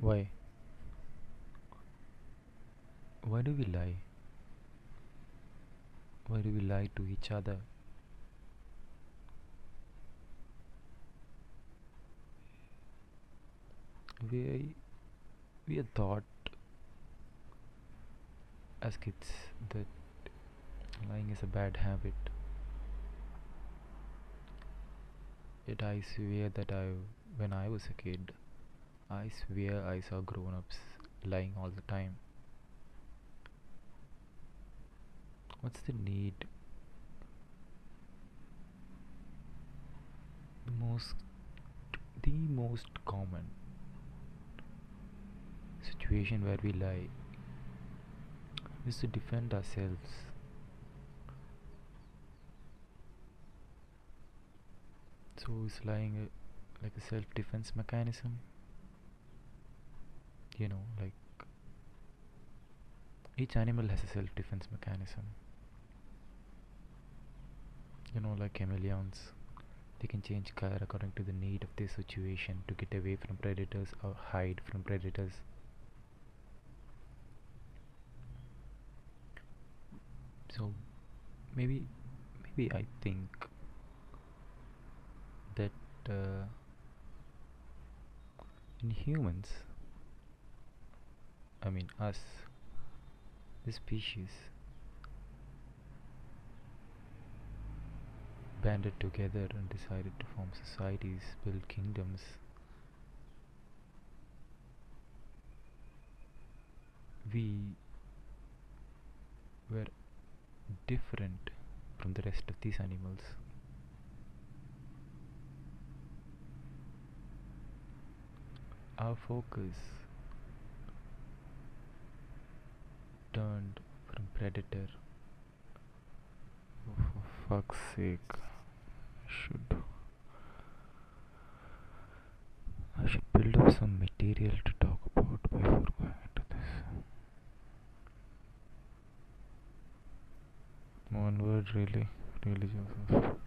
Why? Why do we lie? Why do we lie to each other? We, we are taught as kids that lying is a bad habit. Yet I swear that I, when I was a kid, I swear I saw grown-ups lying all the time. What's the need? The most, the most common situation where we lie is to defend ourselves. So is lying a, like a self-defense mechanism? You know, like each animal has a self-defense mechanism. You know, like chameleons, they can change color according to the need of their situation to get away from predators or hide from predators. So maybe, maybe I think that uh, in humans, I mean us, the species, banded together and decided to form societies, build kingdoms. We were different from the rest of these animals. Our focus turned from predator. Oh, for fuck's sake, I should. I should build up some material to talk about before going into this. One word, really, really, Joseph.